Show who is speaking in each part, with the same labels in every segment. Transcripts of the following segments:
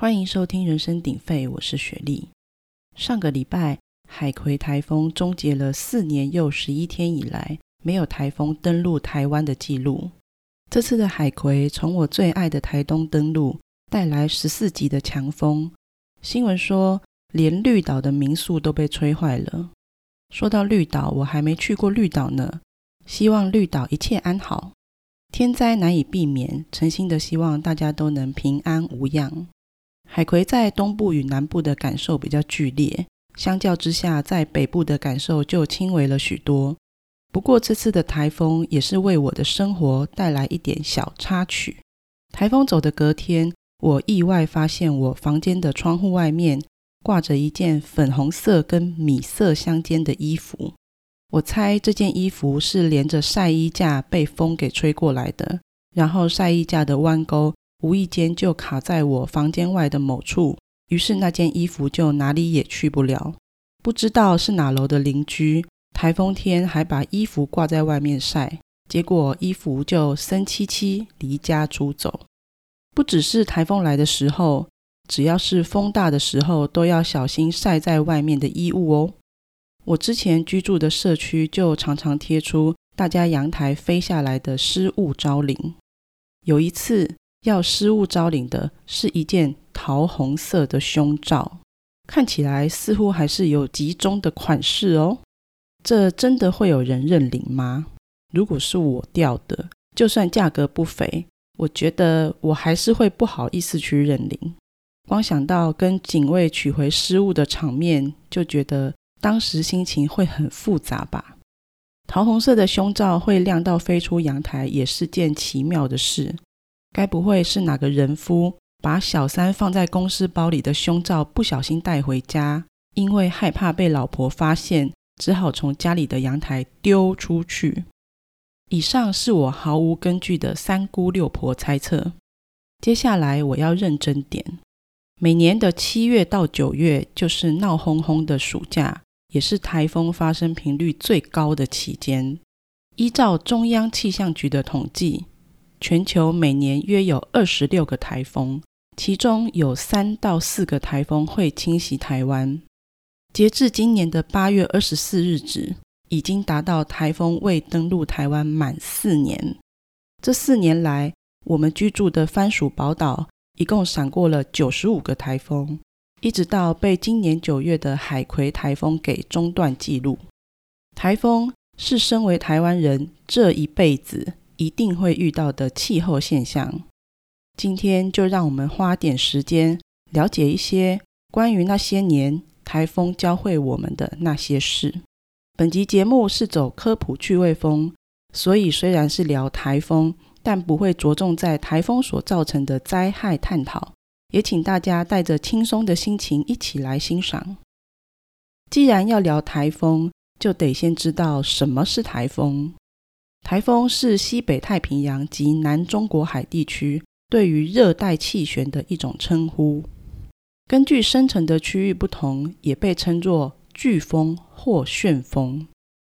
Speaker 1: 欢迎收听《人声鼎沸》，我是雪莉。上个礼拜，海葵台风终结了四年又十一天以来没有台风登陆台湾的记录。这次的海葵从我最爱的台东登陆，带来十四级的强风。新闻说，连绿岛的民宿都被吹坏了。说到绿岛，我还没去过绿岛呢。希望绿岛一切安好。天灾难以避免，诚心的希望大家都能平安无恙。海葵在东部与南部的感受比较剧烈，相较之下，在北部的感受就轻微了许多。不过这次的台风也是为我的生活带来一点小插曲。台风走的隔天，我意外发现我房间的窗户外面挂着一件粉红色跟米色相间的衣服。我猜这件衣服是连着晒衣架被风给吹过来的，然后晒衣架的弯钩无意间就卡在我房间外的某处，于是那件衣服就哪里也去不了。不知道是哪楼的邻居，台风天还把衣服挂在外面晒，结果衣服就生七七离家出走。不只是台风来的时候，只要是风大的时候，都要小心晒在外面的衣物哦。我之前居住的社区就常常贴出大家阳台飞下来的失物招领。有一次要失物招领的是一件桃红色的胸罩，看起来似乎还是有集中的款式哦。这真的会有人认领吗？如果是我掉的，就算价格不菲，我觉得我还是会不好意思去认领。光想到跟警卫取回失物的场面，就觉得。当时心情会很复杂吧？桃红色的胸罩会亮到飞出阳台，也是件奇妙的事。该不会是哪个人夫把小三放在公司包里的胸罩不小心带回家，因为害怕被老婆发现，只好从家里的阳台丢出去？以上是我毫无根据的三姑六婆猜测。接下来我要认真点。每年的七月到九月就是闹哄哄的暑假。也是台风发生频率最高的期间。依照中央气象局的统计，全球每年约有二十六个台风，其中有三到四个台风会侵袭台湾。截至今年的八月二十四日止，已经达到台风未登陆台湾满四年。这四年来，我们居住的番薯宝岛一共闪过了九十五个台风。一直到被今年九月的海葵台风给中断记录。台风是身为台湾人这一辈子一定会遇到的气候现象。今天就让我们花点时间了解一些关于那些年台风教会我们的那些事。本集节目是走科普趣味风，所以虽然是聊台风，但不会着重在台风所造成的灾害探讨。也请大家带着轻松的心情一起来欣赏。既然要聊台风，就得先知道什么是台风。台风是西北太平洋及南中国海地区对于热带气旋的一种称呼。根据生成的区域不同，也被称作飓风或旋风。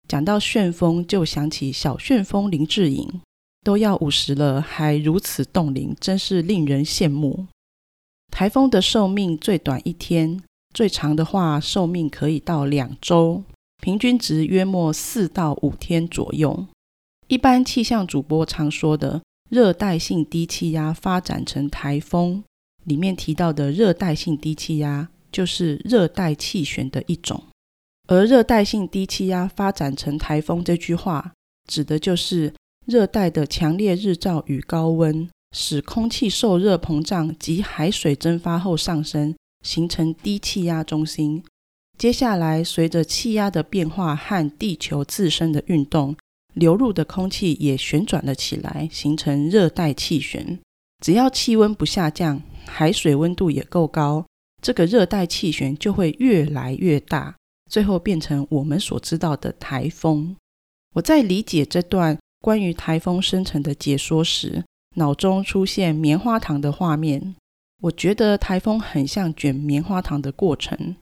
Speaker 1: 讲到旋风，就想起小旋风林志颖，都要五十了还如此冻龄，真是令人羡慕。台风的寿命最短一天，最长的话寿命可以到两周，平均值约莫四到五天左右。一般气象主播常说的热带性低气压发展成台风，里面提到的热带性低气压就是热带气旋的一种。而热带性低气压发展成台风这句话，指的就是热带的强烈日照与高温。使空气受热膨胀及海水蒸发后上升，形成低气压中心。接下来，随着气压的变化和地球自身的运动，流入的空气也旋转了起来，形成热带气旋。只要气温不下降，海水温度也够高，这个热带气旋就会越来越大，最后变成我们所知道的台风。我在理解这段关于台风生成的解说时，脑中出现棉花糖的画面，我觉得台风很像卷棉花糖的过程。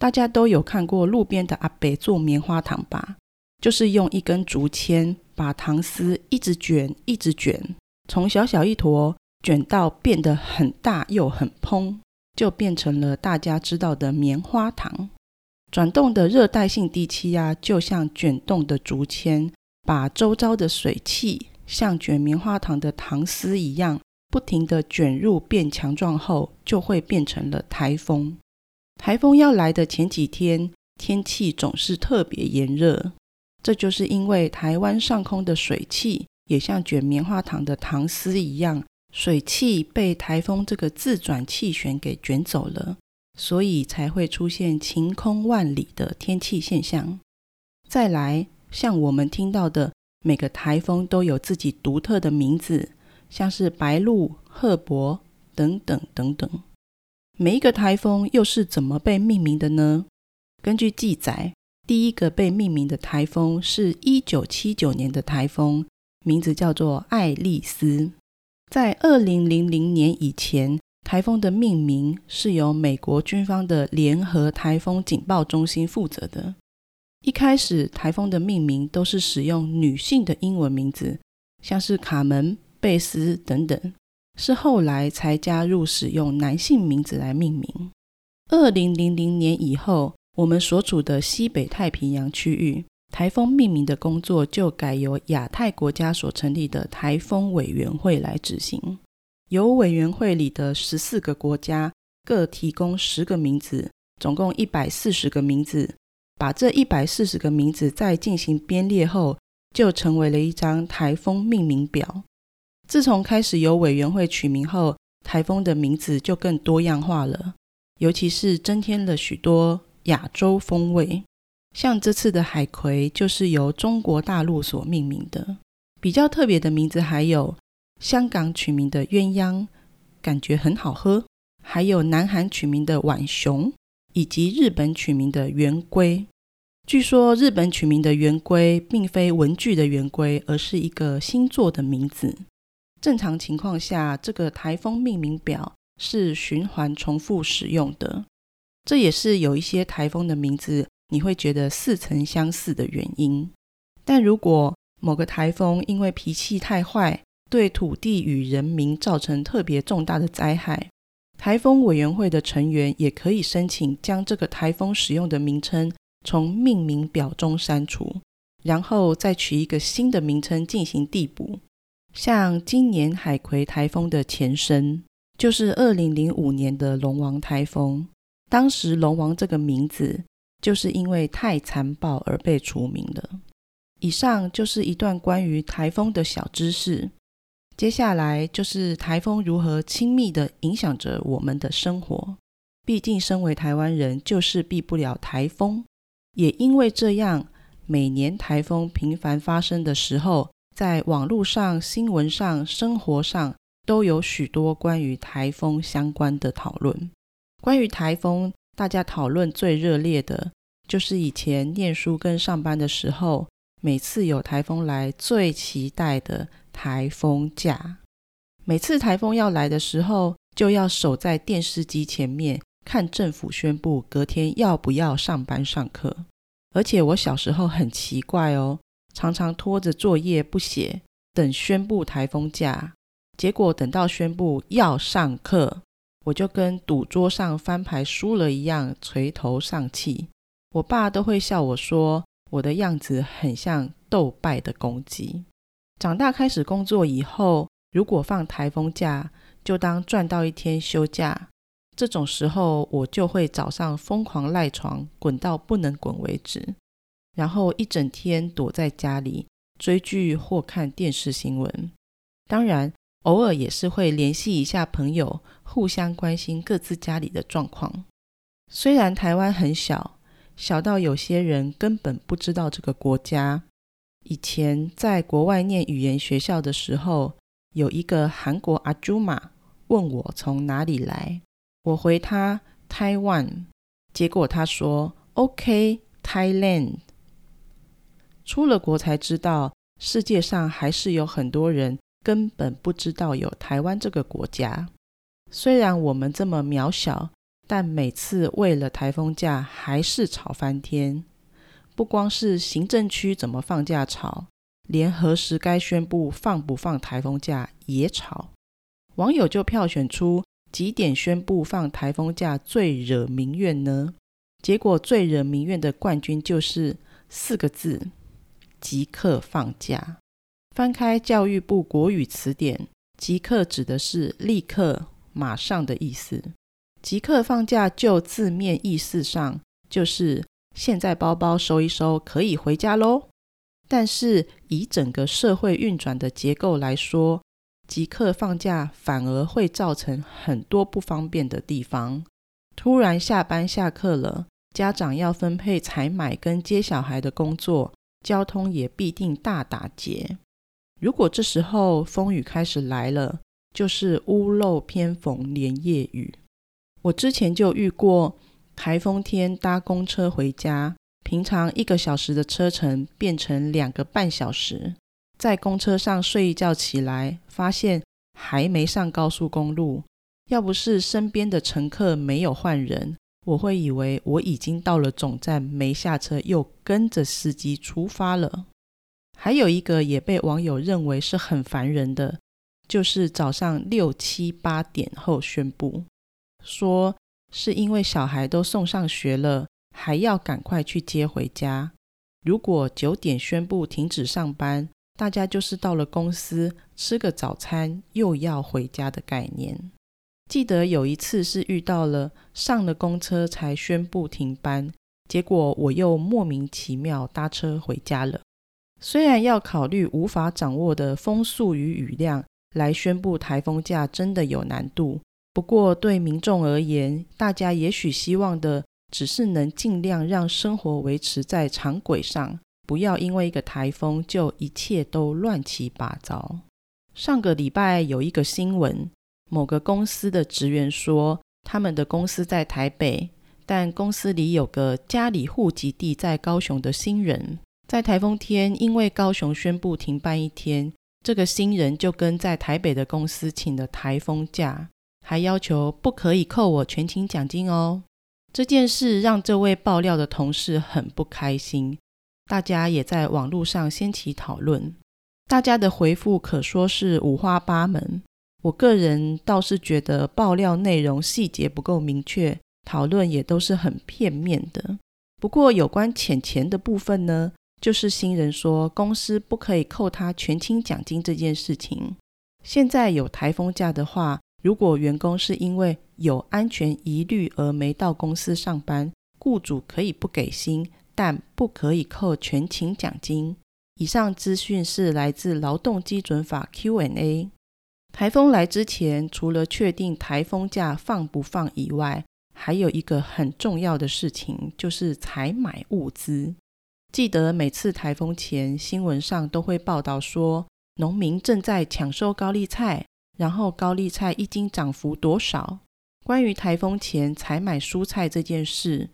Speaker 1: 大家都有看过路边的阿伯做棉花糖吧？就是用一根竹签把糖丝一直卷，一直卷，从小小一坨卷到变得很大又很蓬，就变成了大家知道的棉花糖。转动的热带性低气压就像卷动的竹签，把周遭的水汽像卷棉花糖的糖丝一样，不停地卷入变强壮后，就会变成了台风。台风要来的前几天，天气总是特别炎热，这就是因为台湾上空的水汽也像卷棉花糖的糖丝一样，水汽被台风这个自转气旋给卷走了。所以才会出现晴空万里的天气现象。再来，像我们听到的，每个台风都有自己独特的名字，像是白鹿、赫伯等等等等。每一个台风又是怎么被命名的呢？根据记载，第一个被命名的台风是一九七九年的台风，名字叫做爱丽丝。在二零零零年以前。台风的命名是由美国军方的联合台风警报中心负责的。一开始，台风的命名都是使用女性的英文名字，像是卡门、贝斯等等，是后来才加入使用男性名字来命名。二零零零年以后，我们所处的西北太平洋区域台风命名的工作就改由亚太国家所成立的台风委员会来执行。由委员会里的十四个国家各提供十个名字，总共一百四十个名字。把这一百四十个名字再进行编列后，就成为了一张台风命名表。自从开始由委员会取名后，台风的名字就更多样化了，尤其是增添了许多亚洲风味。像这次的海葵就是由中国大陆所命名的。比较特别的名字还有。香港取名的鸳鸯，感觉很好喝；还有南韩取名的浣熊，以及日本取名的圆规。据说日本取名的圆规并非文具的圆规，而是一个星座的名字。正常情况下，这个台风命名表是循环重复使用的。这也是有一些台风的名字你会觉得似曾相似的原因。但如果某个台风因为脾气太坏，对土地与人民造成特别重大的灾害，台风委员会的成员也可以申请将这个台风使用的名称从命名表中删除，然后再取一个新的名称进行递补。像今年海葵台风的前身就是二零零五年的龙王台风，当时龙王这个名字就是因为太残暴而被除名的。以上就是一段关于台风的小知识。接下来就是台风如何亲密地影响着我们的生活。毕竟，身为台湾人，就是避不了台风。也因为这样，每年台风频繁发生的时候，在网络上、新闻上、生活上，都有许多关于台风相关的讨论。关于台风，大家讨论最热烈的，就是以前念书跟上班的时候，每次有台风来，最期待的。台风假，每次台风要来的时候，就要守在电视机前面看政府宣布隔天要不要上班上课。而且我小时候很奇怪哦，常常拖着作业不写，等宣布台风假。结果等到宣布要上课，我就跟赌桌上翻牌输了一样，垂头丧气。我爸都会笑我说，我的样子很像斗败的公鸡。长大开始工作以后，如果放台风假，就当赚到一天休假。这种时候，我就会早上疯狂赖床，滚到不能滚为止，然后一整天躲在家里追剧或看电视新闻。当然，偶尔也是会联系一下朋友，互相关心各自家里的状况。虽然台湾很小，小到有些人根本不知道这个国家。以前在国外念语言学校的时候，有一个韩国阿朱玛问我从哪里来，我回他 Taiwan，结果他说 OK Thailand。出了国才知道，世界上还是有很多人根本不知道有台湾这个国家。虽然我们这么渺小，但每次为了台风假还是吵翻天。不光是行政区怎么放假吵，连何时该宣布放不放台风假也吵。网友就票选出几点宣布放台风假最惹民怨呢？结果最惹民怨的冠军就是四个字：即刻放假。翻开教育部国语词典，即刻指的是立刻、马上的意思。即刻放假就字面意思上就是现在包包收一收，可以回家喽。但是以整个社会运转的结构来说，即刻放假反而会造成很多不方便的地方。突然下班下课了，家长要分配采买跟接小孩的工作，交通也必定大打结。如果这时候风雨开始来了，就是屋漏偏逢连夜雨。我之前就遇过台风天搭公车回家。平常一个小时的车程变成两个半小时，在公车上睡一觉起来，发现还没上高速公路。要不是身边的乘客没有换人，我会以为我已经到了总站，没下车，又跟着司机出发了。还有一个也被网友认为是很烦人的，就是早上六七八点后宣布，说是因为小孩都送上学了。还要赶快去接回家。如果九点宣布停止上班，大家就是到了公司吃个早餐，又要回家的概念。记得有一次是遇到了上了公车才宣布停班，结果我又莫名其妙搭车回家了。虽然要考虑无法掌握的风速与雨量来宣布台风假，真的有难度。不过对民众而言，大家也许希望的。只是能尽量让生活维持在常轨上，不要因为一个台风就一切都乱七八糟。上个礼拜有一个新闻，某个公司的职员说，他们的公司在台北，但公司里有个家里户籍地在高雄的新人，在台风天因为高雄宣布停办一天，这个新人就跟在台北的公司请了台风假，还要求不可以扣我全勤奖金哦。这件事让这位爆料的同事很不开心，大家也在网络上掀起讨论。大家的回复可说是五花八门。我个人倒是觉得爆料内容细节不够明确，讨论也都是很片面的。不过有关钱钱的部分呢，就是新人说公司不可以扣他全勤奖金这件事情。现在有台风假的话。如果员工是因为有安全疑虑而没到公司上班，雇主可以不给薪，但不可以扣全勤奖金。以上资讯是来自劳动基准法 Q&A。台风来之前，除了确定台风假放不放以外，还有一个很重要的事情，就是采买物资。记得每次台风前，新闻上都会报道说，农民正在抢收高丽菜。然后高丽菜一斤涨幅多少？关于台风前采买蔬菜这件事，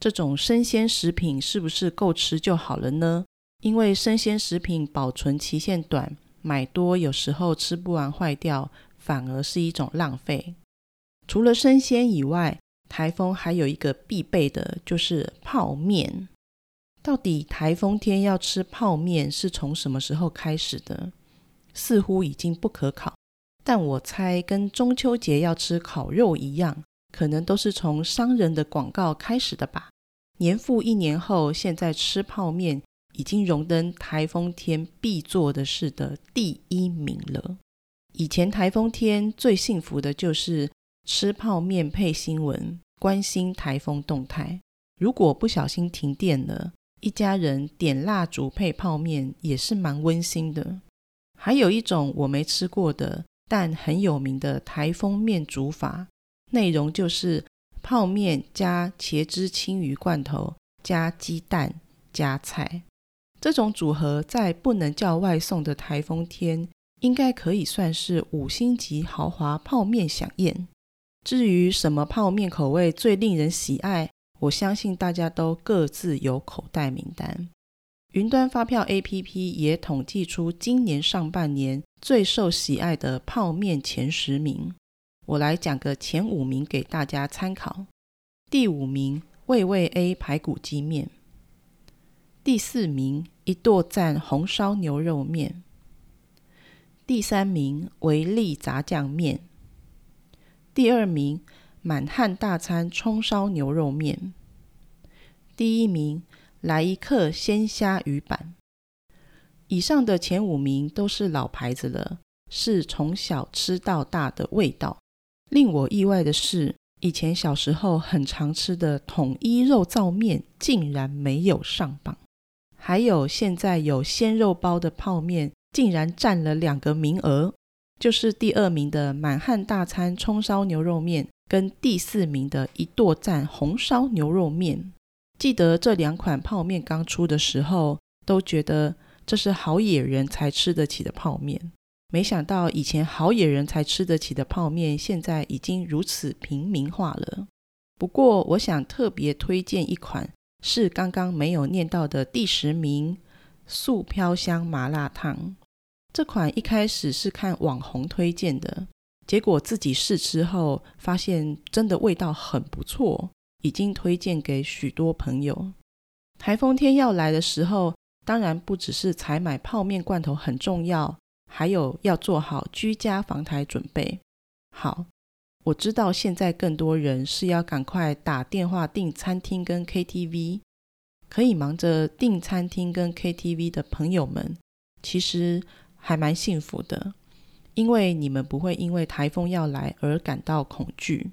Speaker 1: 这种生鲜食品是不是够吃就好了呢？因为生鲜食品保存期限短，买多有时候吃不完坏掉，反而是一种浪费。除了生鲜以外，台风还有一个必备的就是泡面。到底台风天要吃泡面是从什么时候开始的？似乎已经不可考。但我猜，跟中秋节要吃烤肉一样，可能都是从商人的广告开始的吧。年复一年后，现在吃泡面已经荣登台风天必做的事的第一名了。以前台风天最幸福的就是吃泡面配新闻，关心台风动态。如果不小心停电了，一家人点蜡烛配泡面也是蛮温馨的。还有一种我没吃过的。但很有名的台风面煮法，内容就是泡面加茄汁青鱼罐头加鸡蛋加菜，这种组合在不能叫外送的台风天，应该可以算是五星级豪华泡面飨宴。至于什么泡面口味最令人喜爱，我相信大家都各自有口袋名单。云端发票 APP 也统计出今年上半年最受喜爱的泡面前十名，我来讲个前五名给大家参考。第五名，味味 A 排骨鸡面；第四名，一剁赞红烧牛肉面；第三名，维力炸酱面；第二名满汉大餐葱烧牛肉面，第一名来一客鲜虾鱼板。以上的前五名都是老牌子了，是从小吃到大的味道。令我意外的是，以前小时候很常吃的统一肉燥面竟然没有上榜，还有现在有鲜肉包的泡面竟然占了两个名额，就是第二名的满汉大餐葱烧牛肉面跟第四名的一剁赞红烧牛肉面。记得这两款泡面刚出的时候，都觉得。这是好野人才吃得起的泡面，没想到以前好野人才吃得起的泡面，现在已经如此平民化了。不过，我想特别推荐一款，是刚刚没有念到的第十名素飘香麻辣烫。这款一开始是看网红推荐的，结果自己试吃后发现真的味道很不错，已经推荐给许多朋友。台风天要来的时候。当然不只是采买泡面罐头很重要，还有要做好居家防台准备。好，我知道现在更多人是要赶快打电话订餐厅跟 KTV，可以忙着订餐厅跟 KTV 的朋友们，其实还蛮幸福的，因为你们不会因为台风要来而感到恐惧。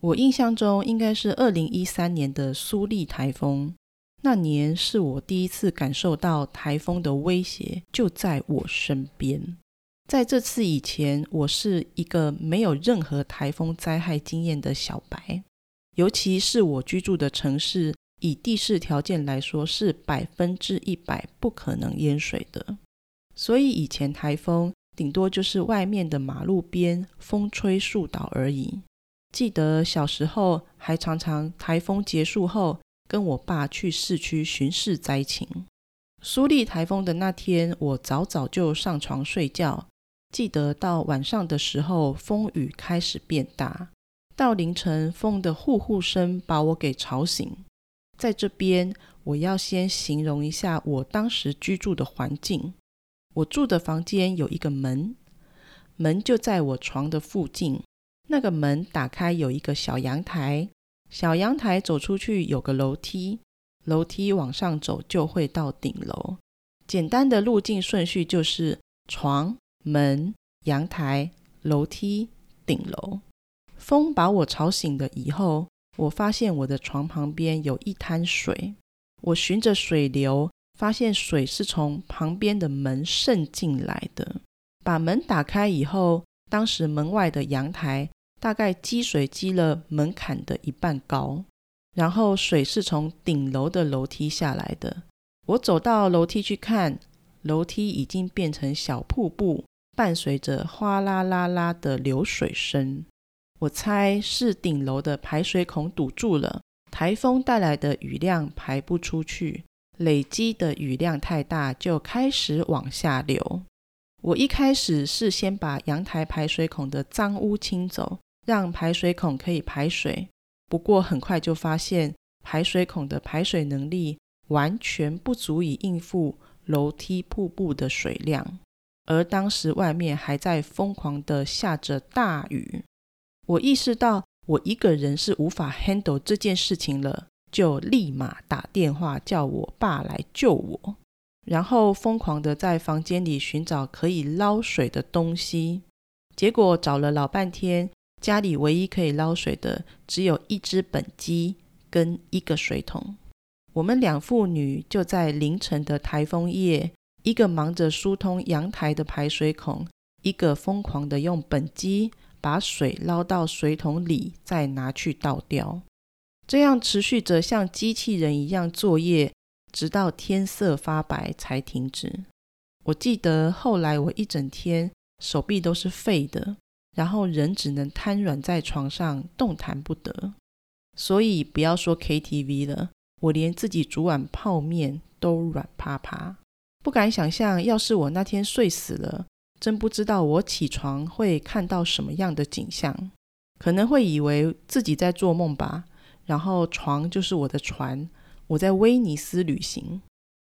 Speaker 1: 我印象中应该是二零一三年的苏力台风。那年是我第一次感受到台风的威胁就在我身边。在这次以前，我是一个没有任何台风灾害经验的小白，尤其是我居住的城市，以地势条件来说是百分之一百不可能淹水的。所以以前台风顶多就是外面的马路边风吹树倒而已。记得小时候还常常台风结束后。跟我爸去市区巡视灾情。苏力台风的那天，我早早就上床睡觉。记得到晚上的时候，风雨开始变大，到凌晨风的呼呼声把我给吵醒。在这边，我要先形容一下我当时居住的环境。我住的房间有一个门，门就在我床的附近。那个门打开有一个小阳台。小阳台走出去有个楼梯，楼梯往上走就会到顶楼。简单的路径顺序就是床、门、阳台、楼梯、顶楼。风把我吵醒了以后，我发现我的床旁边有一滩水。我循着水流，发现水是从旁边的门渗进来的。把门打开以后，当时门外的阳台。大概积水积了门槛的一半高，然后水是从顶楼的楼梯下来的。我走到楼梯去看，楼梯已经变成小瀑布，伴随着哗啦啦啦的流水声。我猜是顶楼的排水孔堵住了，台风带来的雨量排不出去，累积的雨量太大，就开始往下流。我一开始是先把阳台排水孔的脏污清走。让排水孔可以排水，不过很快就发现排水孔的排水能力完全不足以应付楼梯瀑布的水量，而当时外面还在疯狂的下着大雨。我意识到我一个人是无法 handle 这件事情了，就立马打电话叫我爸来救我，然后疯狂的在房间里寻找可以捞水的东西，结果找了老半天。家里唯一可以捞水的，只有一只本机跟一个水桶。我们两父女就在凌晨的台风夜，一个忙着疏通阳台的排水孔，一个疯狂的用本机把水捞到水桶里，再拿去倒掉。这样持续着像机器人一样作业，直到天色发白才停止。我记得后来我一整天手臂都是废的。然后人只能瘫软在床上，动弹不得。所以不要说 KTV 了，我连自己煮碗泡面都软趴趴，不敢想象，要是我那天睡死了，真不知道我起床会看到什么样的景象。可能会以为自己在做梦吧。然后床就是我的船，我在威尼斯旅行。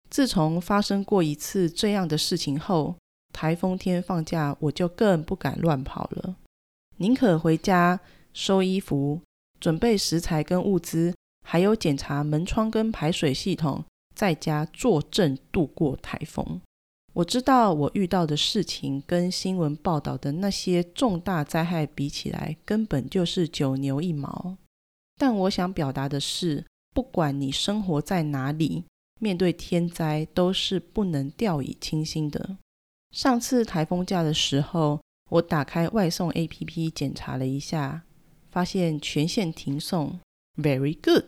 Speaker 1: 自从发生过一次这样的事情后。台风天放假，我就更不敢乱跑了。宁可回家收衣服、准备食材跟物资，还有检查门窗跟排水系统，在家坐镇度过台风。我知道我遇到的事情跟新闻报道的那些重大灾害比起来，根本就是九牛一毛。但我想表达的是，不管你生活在哪里，面对天灾都是不能掉以轻心的。上次台风假的时候，我打开外送 APP 检查了一下，发现全线停送，Very good。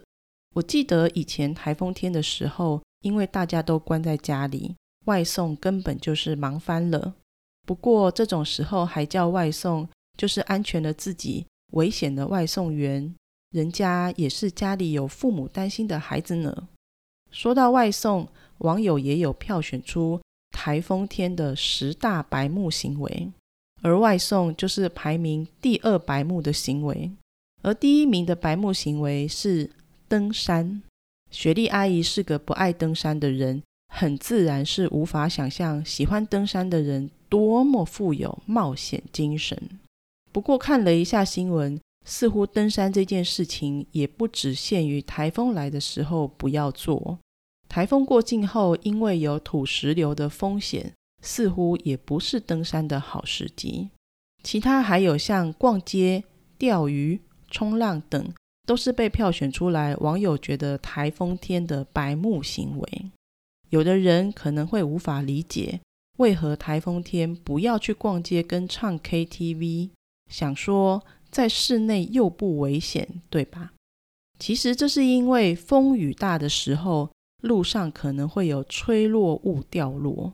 Speaker 1: 我记得以前台风天的时候，因为大家都关在家里。外送根本就是忙翻了。不过这种时候还叫外送，就是安全了自己。危险的外送员，人家也是家里有父母担心的孩子呢。说到外送，网友也有票选出台风天的十大白目行为，而外送就是排名第二白目的行为。而第一名的白目行为是登山。雪莉阿姨是个不爱登山的人。很自然是无法想象喜欢登山的人多么富有冒险精神。不过看了一下新闻，似乎登山这件事情也不只限于台风来的时候不要做。台风过境后，因为有土石流的风险，似乎也不是登山的好时机。其他还有像逛街、钓鱼、冲浪等，都是被票选出来，网友觉得台风天的白目行为。有的人可能会无法理解，为何台风天不要去逛街跟唱 KTV，想说在室内又不危险，对吧？其实这是因为风雨大的时候，路上可能会有吹落物掉落，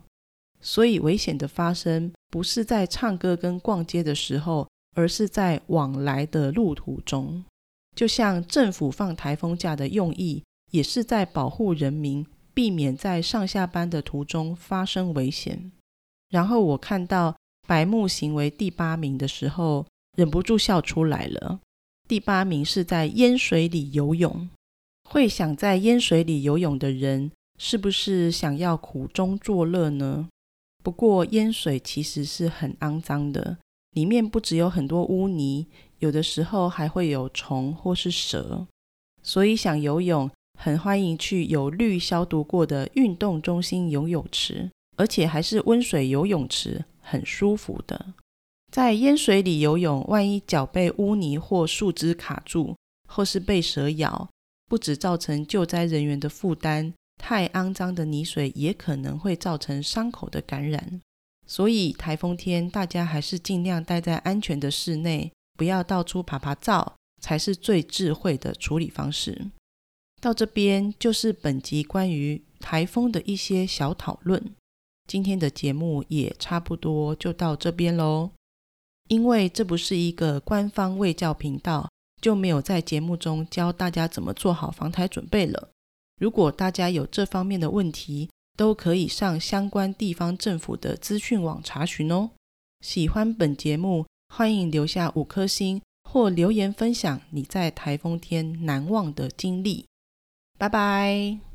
Speaker 1: 所以危险的发生不是在唱歌跟逛街的时候，而是在往来的路途中。就像政府放台风假的用意，也是在保护人民。避免在上下班的途中发生危险。然后我看到白目行为第八名的时候，忍不住笑出来了。第八名是在烟水里游泳。会想在烟水里游泳的人，是不是想要苦中作乐呢？不过烟水其实是很肮脏的，里面不只有很多污泥，有的时候还会有虫或是蛇。所以想游泳。很欢迎去有氯消毒过的运动中心游泳池，而且还是温水游泳池，很舒服的。在淹水里游泳，万一脚被污泥或树枝卡住，或是被蛇咬，不止造成救灾人员的负担，太肮脏的泥水也可能会造成伤口的感染。所以台风天，大家还是尽量待在安全的室内，不要到处爬爬照，才是最智慧的处理方式。到这边就是本集关于台风的一些小讨论。今天的节目也差不多就到这边喽。因为这不是一个官方卫教频道，就没有在节目中教大家怎么做好防台准备了。如果大家有这方面的问题，都可以上相关地方政府的资讯网查询哦。喜欢本节目，欢迎留下五颗星或留言分享你在台风天难忘的经历。拜拜。